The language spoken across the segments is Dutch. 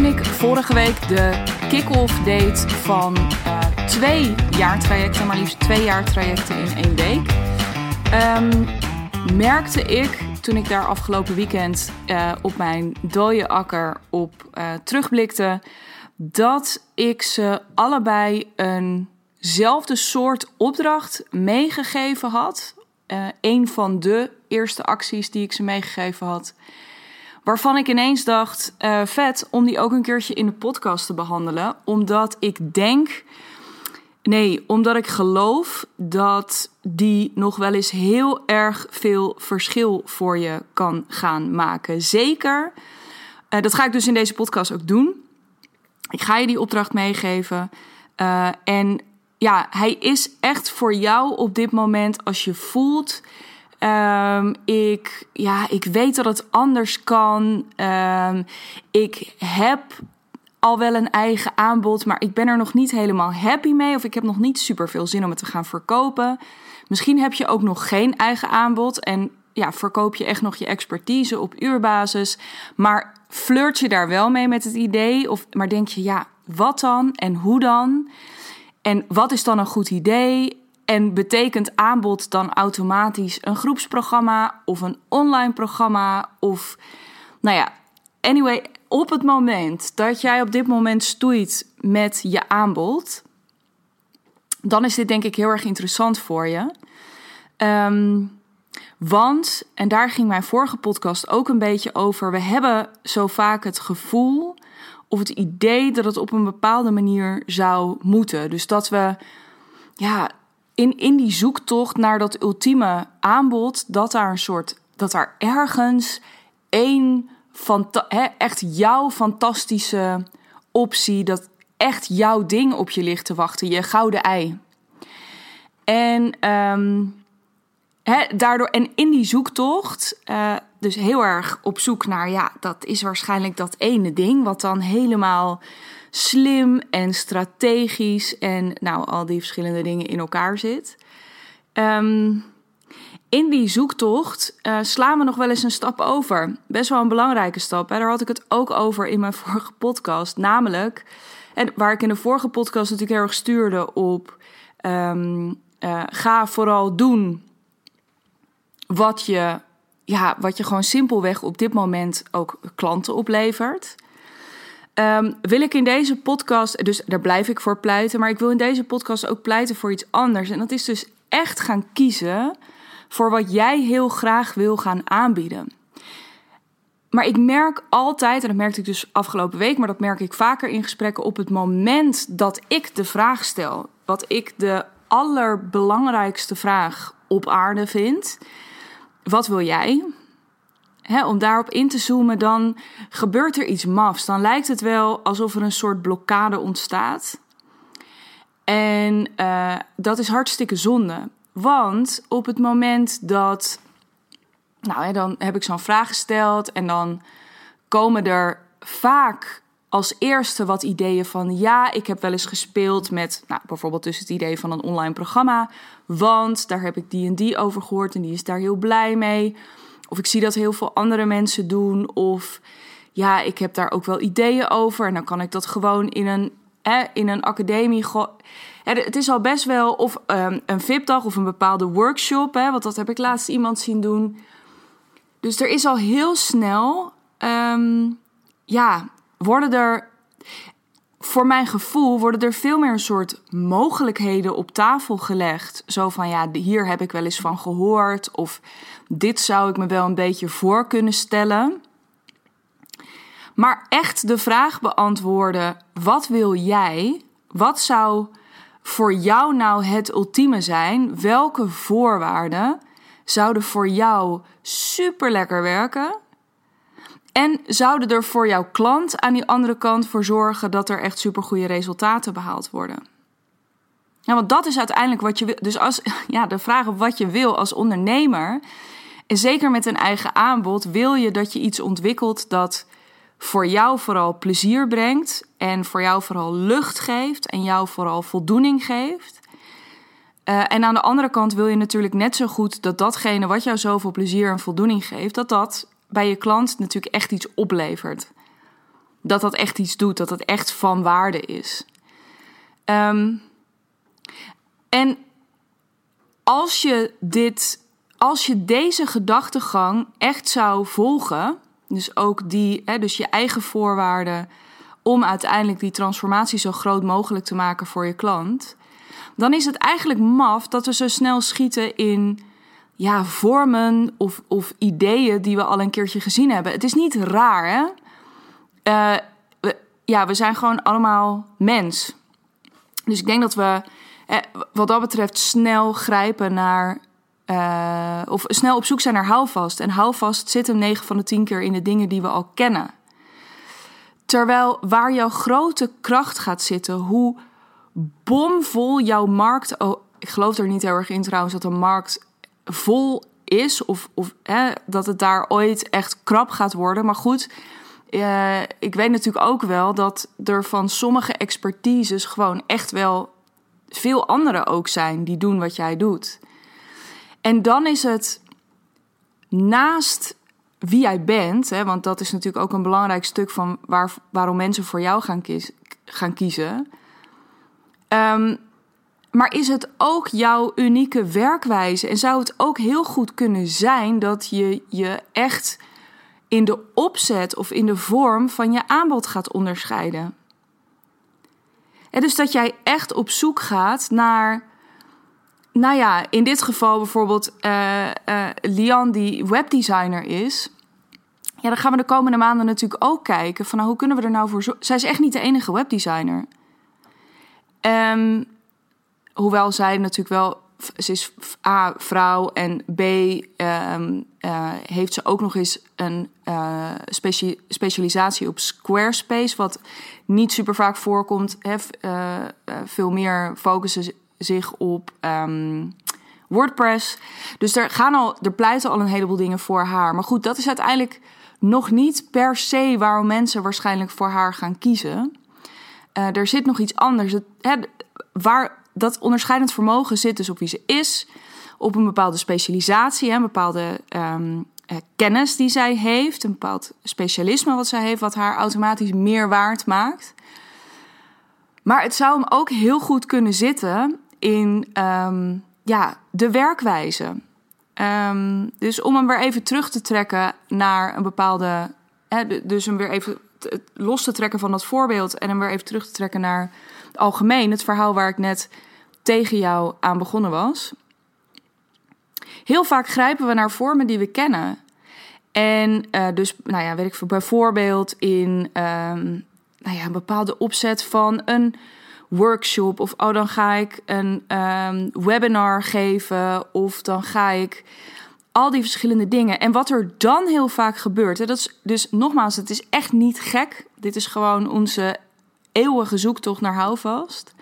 toen ik vorige week de kick-off deed van uh, twee jaartrajecten, maar liefst twee jaartrajecten in één week, um, merkte ik toen ik daar afgelopen weekend uh, op mijn dode akker op uh, terugblikte, dat ik ze allebei eenzelfde soort opdracht meegegeven had. Een van de eerste acties die ik ze meegegeven had. Waarvan ik ineens dacht, uh, vet om die ook een keertje in de podcast te behandelen. Omdat ik denk, nee, omdat ik geloof dat die nog wel eens heel erg veel verschil voor je kan gaan maken. Zeker, uh, dat ga ik dus in deze podcast ook doen. Ik ga je die opdracht meegeven. Uh, en ja, hij is echt voor jou op dit moment als je voelt Um, ik, ja, ik weet dat het anders kan. Um, ik heb al wel een eigen aanbod, maar ik ben er nog niet helemaal happy mee. Of ik heb nog niet super veel zin om het te gaan verkopen. Misschien heb je ook nog geen eigen aanbod en ja, verkoop je echt nog je expertise op uurbasis. Maar flirt je daar wel mee met het idee? Of, maar denk je, ja, wat dan en hoe dan? En wat is dan een goed idee? En betekent aanbod dan automatisch een groepsprogramma of een online programma? Of, nou ja, anyway, op het moment dat jij op dit moment stoeit met je aanbod, dan is dit denk ik heel erg interessant voor je. Um, want, en daar ging mijn vorige podcast ook een beetje over, we hebben zo vaak het gevoel of het idee dat het op een bepaalde manier zou moeten. Dus dat we ja, in, in die zoektocht naar dat ultieme aanbod, dat daar een soort, dat daar ergens één hè, echt jouw fantastische optie, dat echt jouw ding op je ligt te wachten, je gouden ei. En um, daardoor, en in die zoektocht, uh, dus heel erg op zoek naar, ja, dat is waarschijnlijk dat ene ding, wat dan helemaal slim en strategisch en nou, al die verschillende dingen in elkaar zit. Um, in die zoektocht uh, slaan we nog wel eens een stap over. Best wel een belangrijke stap. Daar had ik het ook over in mijn vorige podcast. Namelijk, en waar ik in de vorige podcast natuurlijk heel erg stuurde op... Um, uh, ga vooral doen wat je, ja, wat je gewoon simpelweg op dit moment ook klanten oplevert. Um, wil ik in deze podcast, dus daar blijf ik voor pleiten, maar ik wil in deze podcast ook pleiten voor iets anders. En dat is dus echt gaan kiezen voor wat jij heel graag wil gaan aanbieden. Maar ik merk altijd, en dat merkte ik dus afgelopen week, maar dat merk ik vaker in gesprekken op het moment dat ik de vraag stel, wat ik de allerbelangrijkste vraag op aarde vind. Wat wil jij? Om daarop in te zoomen, dan gebeurt er iets mafs. Dan lijkt het wel alsof er een soort blokkade ontstaat. En uh, dat is hartstikke zonde. Want op het moment dat. Nou, dan heb ik zo'n vraag gesteld. En dan komen er vaak als eerste wat ideeën van. Ja, ik heb wel eens gespeeld met. Nou, bijvoorbeeld dus het idee van een online programma. Want daar heb ik die en die over gehoord. En die is daar heel blij mee. Of ik zie dat heel veel andere mensen doen. Of ja, ik heb daar ook wel ideeën over. En dan kan ik dat gewoon in een, hè, in een academie. Het is al best wel of um, een VIP-dag of een bepaalde workshop. Hè, want dat heb ik laatst iemand zien doen. Dus er is al heel snel. Um, ja, worden er. Voor mijn gevoel worden er veel meer een soort mogelijkheden op tafel gelegd. Zo van ja, hier heb ik wel eens van gehoord. Of dit zou ik me wel een beetje voor kunnen stellen. Maar echt de vraag beantwoorden: wat wil jij? Wat zou voor jou nou het ultieme zijn? Welke voorwaarden zouden voor jou super lekker werken? En zouden er voor jouw klant aan die andere kant voor zorgen dat er echt super goede resultaten behaald worden? Ja, want dat is uiteindelijk wat je wil. Dus als ja, de vraag wat je wil als ondernemer en zeker met een eigen aanbod wil je dat je iets ontwikkelt dat voor jou vooral plezier brengt en voor jou vooral lucht geeft en jou vooral voldoening geeft. Uh, en aan de andere kant wil je natuurlijk net zo goed dat datgene wat jou zoveel plezier en voldoening geeft, dat dat bij je klant natuurlijk echt iets oplevert. dat dat echt iets doet, dat dat echt van waarde is. Ehm, en als je dit, als je deze gedachtegang echt zou volgen, dus ook die, hè, dus je eigen voorwaarden om uiteindelijk die transformatie zo groot mogelijk te maken voor je klant, dan is het eigenlijk maf dat we zo snel schieten in ja, vormen of, of ideeën die we al een keertje gezien hebben. Het is niet raar, hè? We, ja, we zijn gewoon allemaal mens. Dus ik denk dat we eh, wat dat betreft snel grijpen naar. Uh, of snel op zoek zijn naar houvast. En houvast zit hem 9 van de 10 keer in de dingen die we al kennen. Terwijl waar jouw grote kracht gaat zitten, hoe bomvol jouw markt. Oh, ik geloof er niet heel erg in trouwens dat een markt vol is. Of, of hè, dat het daar ooit echt krap gaat worden. Maar goed, uh, ik weet natuurlijk ook wel dat er van sommige expertises gewoon echt wel veel anderen ook zijn die doen wat jij doet. En dan is het naast wie jij bent, hè, want dat is natuurlijk ook een belangrijk stuk van waar, waarom mensen voor jou gaan, gaan kiezen. Um, maar is het ook jouw unieke werkwijze? En zou het ook heel goed kunnen zijn dat je je echt in de opzet of in de vorm van je aanbod gaat onderscheiden? En dus dat jij echt op zoek gaat naar, nou ja, in dit geval bijvoorbeeld uh, uh, Lian, die webdesigner is. Ja, dan gaan we de komende maanden natuurlijk ook kijken van nou, hoe kunnen we er nou voor zorgen. Zij is echt niet de enige webdesigner. Um, hoewel zij natuurlijk wel, ze is A, vrouw en B, um, uh, heeft ze ook nog eens een uh, specialisatie op Squarespace, wat niet super vaak voorkomt. Hef, uh, veel meer focussen zich op um, WordPress. Dus er, gaan al, er pleiten al een heleboel dingen voor haar. Maar goed, dat is uiteindelijk nog niet per se waarom mensen waarschijnlijk voor haar gaan kiezen. er zit nog iets anders. Het, hè, waar, dat onderscheidend vermogen zit dus op wie ze is, op een bepaalde specialisatie, een bepaalde um, kennis die zij heeft, een bepaald specialisme wat zij heeft, wat haar automatisch meer waard maakt. Maar het zou hem ook heel goed kunnen zitten in um, ja, de werkwijze. Um, dus om hem weer even terug te trekken naar een bepaalde. Hè, dus hem weer even los te trekken van dat voorbeeld en hem weer even terug te trekken naar algemeen, het verhaal waar ik net tegen jou aan begonnen was. Heel vaak grijpen we naar vormen die we kennen. En uh, dus, nou ja, weet ik bijvoorbeeld in um, nou ja, een bepaalde opzet van een workshop. Of oh, dan ga ik een um, webinar geven. Of dan ga ik al die verschillende dingen. En wat er dan heel vaak gebeurt. Hè, dat is, dus nogmaals, het is echt niet gek. Dit is gewoon onze eeuwige zoektocht naar houvast.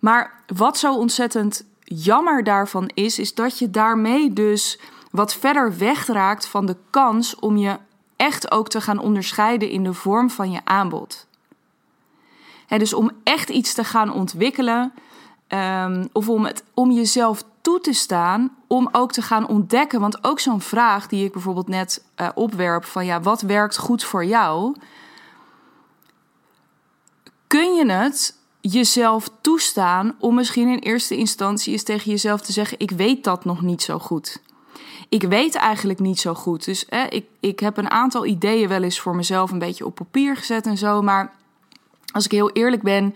Maar wat zo ontzettend jammer daarvan is, is dat je daarmee dus wat verder wegraakt van de kans om je echt ook te gaan onderscheiden in de vorm van je aanbod. Dus om echt iets te gaan ontwikkelen, um, of om, het, om jezelf toe te staan, om ook te gaan ontdekken. Want ook zo'n vraag die ik bijvoorbeeld net uh, opwerp: van ja, wat werkt goed voor jou? Kun je het jezelf toestaan om misschien in eerste instantie eens tegen jezelf te zeggen: Ik weet dat nog niet zo goed. Ik weet eigenlijk niet zo goed. Dus hè, ik, ik heb een aantal ideeën wel eens voor mezelf een beetje op papier gezet en zo. Maar als ik heel eerlijk ben,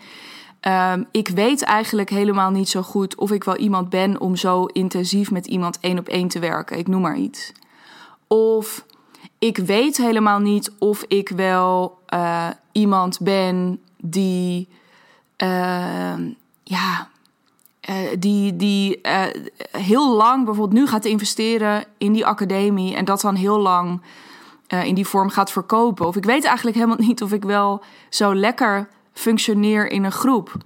um, ik weet eigenlijk helemaal niet zo goed of ik wel iemand ben om zo intensief met iemand één op één te werken. Ik noem maar iets. Of ik weet helemaal niet of ik wel uh, iemand ben die uh, ja, uh, die, die uh, heel lang bijvoorbeeld nu gaat investeren in die academie en dat dan heel lang in die vorm gaat verkopen. Of ik weet eigenlijk helemaal niet of ik wel zo lekker functioneer in een groep.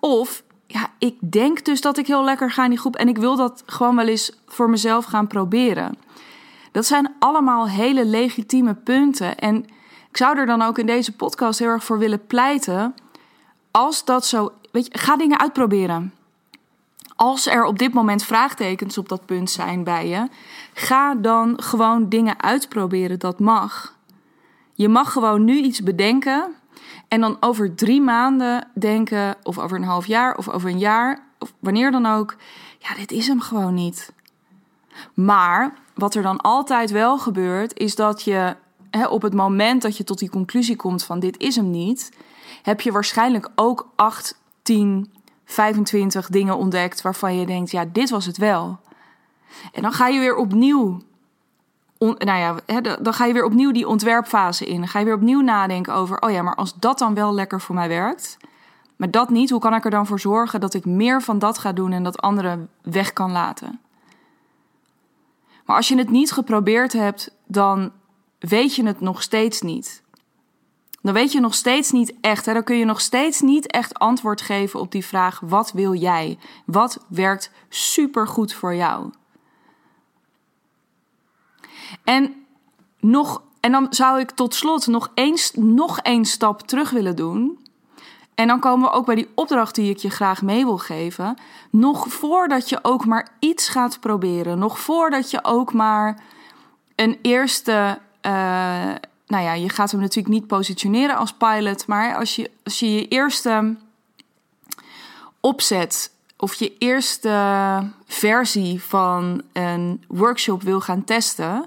Of ja, ik denk dus dat ik heel lekker ga in die groep en ik wil dat gewoon wel eens voor mezelf gaan proberen. Dat zijn allemaal hele legitieme punten. En ik zou er dan ook in deze podcast heel erg voor willen pleiten als dat zo. Weet je, ga dingen uitproberen. Als er op dit moment vraagtekens op dat punt zijn bij je, ga dan gewoon dingen uitproberen. Dat mag. Je mag gewoon nu iets bedenken en dan over drie maanden denken, of over een half jaar, of over een jaar, of wanneer dan ook. Ja, dit is hem gewoon niet. Maar wat er dan altijd wel gebeurt, is dat je op het moment dat je tot die conclusie komt van dit is hem niet, heb je waarschijnlijk ook 8, 10, 25 dingen ontdekt waarvan je denkt, ja, dit was het wel. En dan ga je weer opnieuw nou ja, dan ga je weer opnieuw die ontwerpfase in. Dan ga je weer opnieuw nadenken over, oh ja, maar als dat dan wel lekker voor mij werkt, maar dat niet, hoe kan ik er dan voor zorgen dat ik meer van dat ga doen en dat andere weg kan laten? Maar als je het niet geprobeerd hebt, dan weet je het nog steeds niet. Dan weet je nog steeds niet echt. Dan kun je nog steeds niet echt antwoord geven op die vraag: wat wil jij? Wat werkt supergoed voor jou? En, nog, en dan zou ik tot slot nog eens, nog één stap terug willen doen. En dan komen we ook bij die opdracht die ik je graag mee wil geven. Nog voordat je ook maar iets gaat proberen, nog voordat je ook maar een eerste. Uh, nou ja, je gaat hem natuurlijk niet positioneren als pilot, maar als je als je, je eerste opzet of je eerste versie van een workshop wil gaan testen,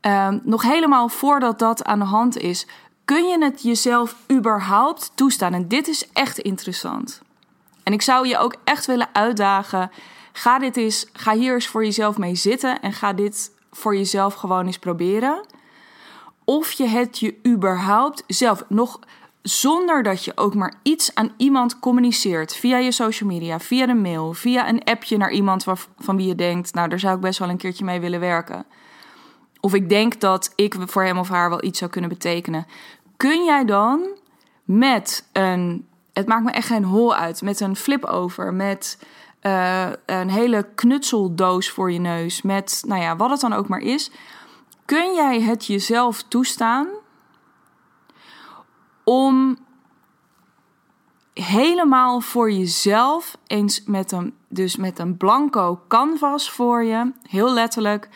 um, nog helemaal voordat dat aan de hand is, kun je het jezelf überhaupt toestaan? En dit is echt interessant. En ik zou je ook echt willen uitdagen. Ga, dit eens, ga hier eens voor jezelf mee zitten en ga dit voor jezelf gewoon eens proberen. Of je het je überhaupt zelf nog zonder dat je ook maar iets aan iemand communiceert via je social media, via een mail, via een appje naar iemand van wie je denkt, nou daar zou ik best wel een keertje mee willen werken of ik denk dat ik voor hem of haar wel iets zou kunnen betekenen. Kun jij dan met een, het maakt me echt geen hol uit, met een flip over, met uh, een hele knutseldoos voor je neus, met nou ja, wat het dan ook maar is, kun jij het jezelf toestaan om helemaal voor jezelf eens met een, dus met een blanco canvas voor je, heel letterlijk,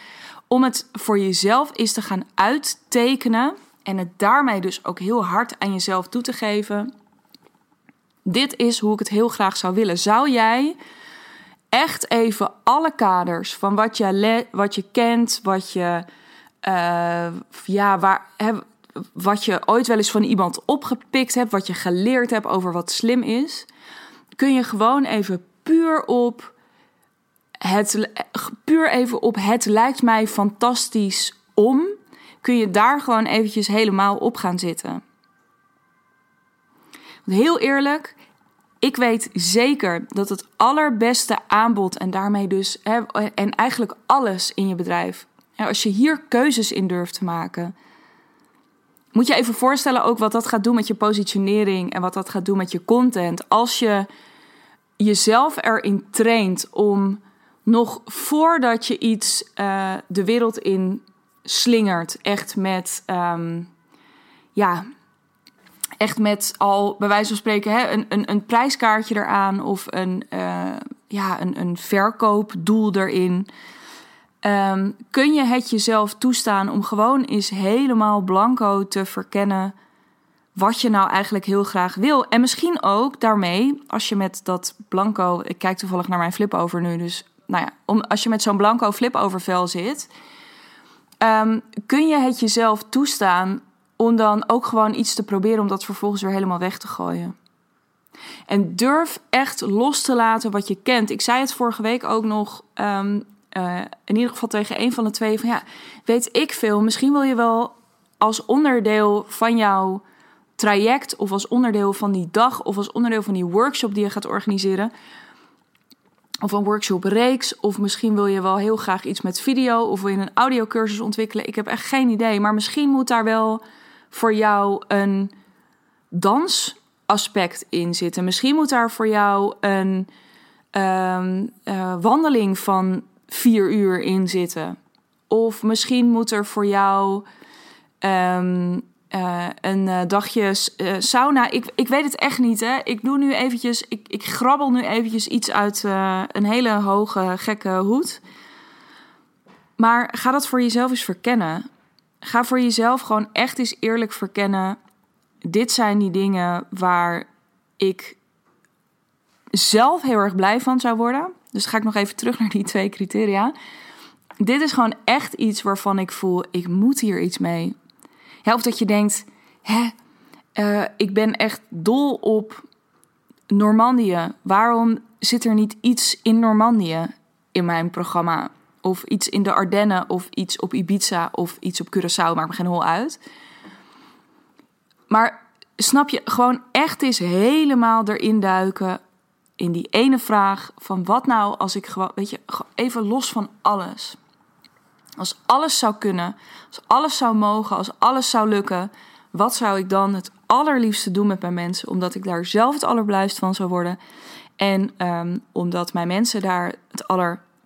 om het voor jezelf eens te gaan uittekenen en het daarmee dus ook heel hard aan jezelf toe te geven. Dit is hoe ik het heel graag zou willen. Zou jij echt even alle kaders van wat je, wat je kent, wat je, uh, ja, waar, wat je ooit wel eens van iemand opgepikt hebt, wat je geleerd hebt over wat slim is, kun je gewoon even puur op het puur even op het lijkt mij fantastisch om, kun je daar gewoon eventjes helemaal op gaan zitten. Heel eerlijk, ik weet zeker dat het allerbeste aanbod en daarmee dus hè, en eigenlijk alles in je bedrijf, als je hier keuzes in durft te maken, moet je even voorstellen ook wat dat gaat doen met je positionering en wat dat gaat doen met je content. Als je jezelf erin traint om nog voordat je iets uh, de wereld in slingert, echt met, um, ja, echt met al bij wijze van spreken hè, een, een, een prijskaartje eraan of een, uh, ja, een, een verkoopdoel erin. Um, kun je het jezelf toestaan om gewoon eens helemaal blanco te verkennen wat je nou eigenlijk heel graag wil. En misschien ook daarmee, als je met dat blanco, ik kijk toevallig naar mijn flip over nu, dus nou ja, om, als je met zo'n blanco flip-over zit, um, kun je het jezelf toestaan om dan ook gewoon iets te proberen om dat vervolgens weer helemaal weg te gooien. En durf echt los te laten wat je kent. Ik zei het vorige week ook nog, um, uh, in ieder geval tegen een van de twee, van ja, weet ik veel, misschien wil je wel als onderdeel van jouw traject of als onderdeel van die dag of als onderdeel van die workshop die je gaat organiseren, of een workshop reeks. Of misschien wil je wel heel graag iets met video. Of wil je een audiocursus ontwikkelen. Ik heb echt geen idee. Maar misschien moet daar wel voor jou een dansaspect in zitten. Misschien moet daar voor jou een ehm, eh, wandeling van vier uur in zitten. Of misschien moet er voor jou um, uh, een uh, dagje sauna. Ik, ik weet het echt niet. Hè. Ik doe nu eventjes. Ik, ik grabbel nu eventjes iets uit een hele hoge, gekke hoed. Maar ga dat voor jezelf eens verkennen. Ga voor jezelf gewoon echt eens eerlijk verkennen. Dit zijn die dingen waar ik zelf heel erg blij van zou worden. Dus ga ik nog even terug naar die twee criteria. Dit is gewoon echt iets waarvan ik voel, ik moet hier iets mee. Of dat je denkt, hè, uh, ik ben echt dol op Normandië. Waarom zit er niet iets in Normandië in mijn programma? Of iets in de Ardennen, of iets op Ibiza, of iets op Curaçao, maakt me geen hol uit. Maar snap je, gewoon echt eens helemaal erin duiken in die ene vraag van wat nou als ik gewoon, weet je, even los van alles. Als alles zou kunnen, als alles zou mogen, als alles zou lukken, wat zou ik dan het allerliefste doen met mijn mensen? Omdat ik daar zelf het allerblijst van zou worden. En um, omdat mijn mensen daar het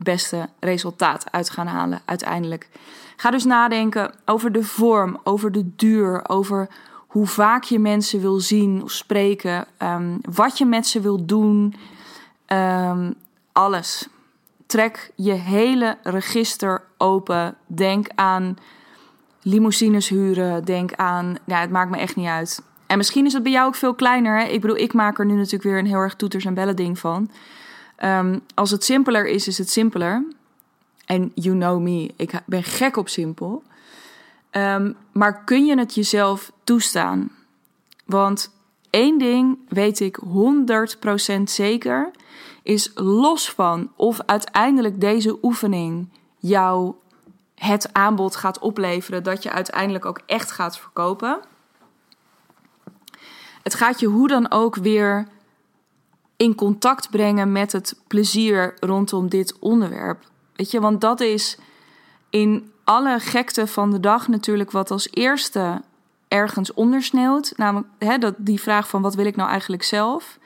allerbeste resultaat uit gaan halen uiteindelijk. Ga dus nadenken over de vorm, over de duur, over hoe vaak je mensen wil zien of spreken, um, wat je met ze wil doen, um, alles. Trek je hele register open. Denk aan limousines huren. Denk aan, ja, het maakt me echt niet uit. En misschien is het bij jou ook veel kleiner. Hè? Ik bedoel, ik maak er nu natuurlijk weer een heel erg toeters en bellen ding van. Um, als het simpeler is, is het simpeler. En you know me, ik ben gek op simpel. Um, maar kun je het jezelf toestaan? Want één ding weet ik 100% zeker, is los van of uiteindelijk deze oefening jou het aanbod gaat opleveren dat je uiteindelijk ook echt gaat verkopen. Het gaat je hoe dan ook weer in contact brengen met het plezier rondom dit onderwerp. Weet je, want dat is in alle gekte van de dag natuurlijk wat als eerste ergens ondersneeuwt. Namelijk hè, dat, die vraag van wat wil ik nou eigenlijk zelf?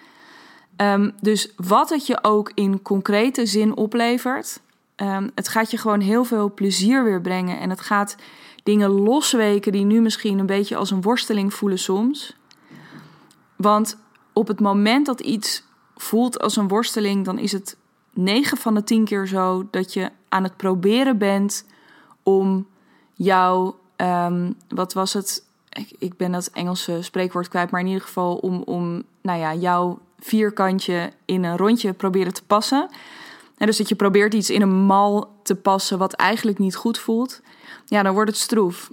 Um, dus wat het je ook in concrete zin oplevert, um, het gaat je gewoon heel veel plezier weer brengen. En het gaat dingen losweken die nu misschien een beetje als een worsteling voelen soms. Want op het moment dat iets voelt als een worsteling, dan is het 9 van de 10 keer zo dat je aan het proberen bent om jouw, um, wat was het? Ik, ik ben dat Engelse spreekwoord kwijt, maar in ieder geval om, om nou ja, jouw vierkantje in een rondje proberen te passen. En dus dat je probeert iets in een mal te passen wat eigenlijk niet goed voelt. Ja, dan wordt het stroef.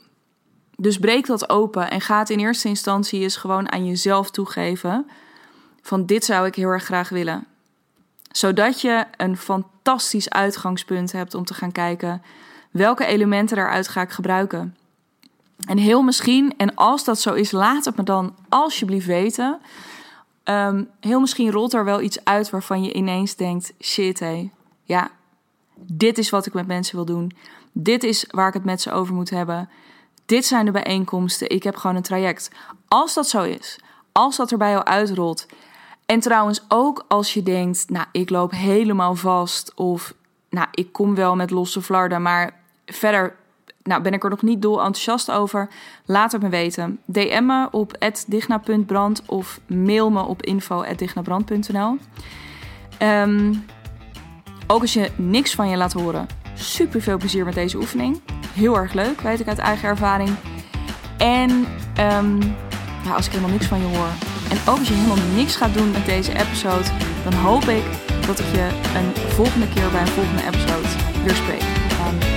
Dus breek dat open en ga het in eerste instantie eens gewoon aan jezelf toegeven. Van dit zou ik heel erg graag willen. Zodat je een fantastisch uitgangspunt hebt om te gaan kijken welke elementen daaruit ga ik gebruiken. En heel misschien, en als dat zo is, laat het me dan alsjeblieft weten. Um, heel misschien rolt er wel iets uit waarvan je ineens denkt: shit, hé, ja, dit is wat ik met mensen wil doen. Dit is waar ik het met ze over moet hebben. Dit zijn de bijeenkomsten. Ik heb gewoon een traject. Als dat zo is, als dat er bij jou uitrolt. En trouwens ook als je denkt: nou, ik loop helemaal vast. Of nou, ik kom wel met losse flarden, maar verder nou, ben ik er nog niet dol enthousiast over? Laat het me weten. DM me op digna.brand of mail me op info.dignabrand.nl ehm, Ook als je niks van je laat horen, super veel plezier met deze oefening. Heel erg leuk, weet ik uit eigen ervaring. En um, ja, als ik helemaal niks van je hoor. En ook als je helemaal niks gaat doen met deze episode, dan hoop ik dat ik je een volgende keer bij een volgende episode weer spreek.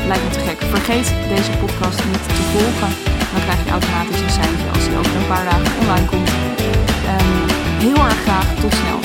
Lijkt me te gek. Vergeet deze podcast niet te volgen. Dan krijg je automatisch een seintje als die over een paar dagen online komt. Um, heel erg graag. Tot snel.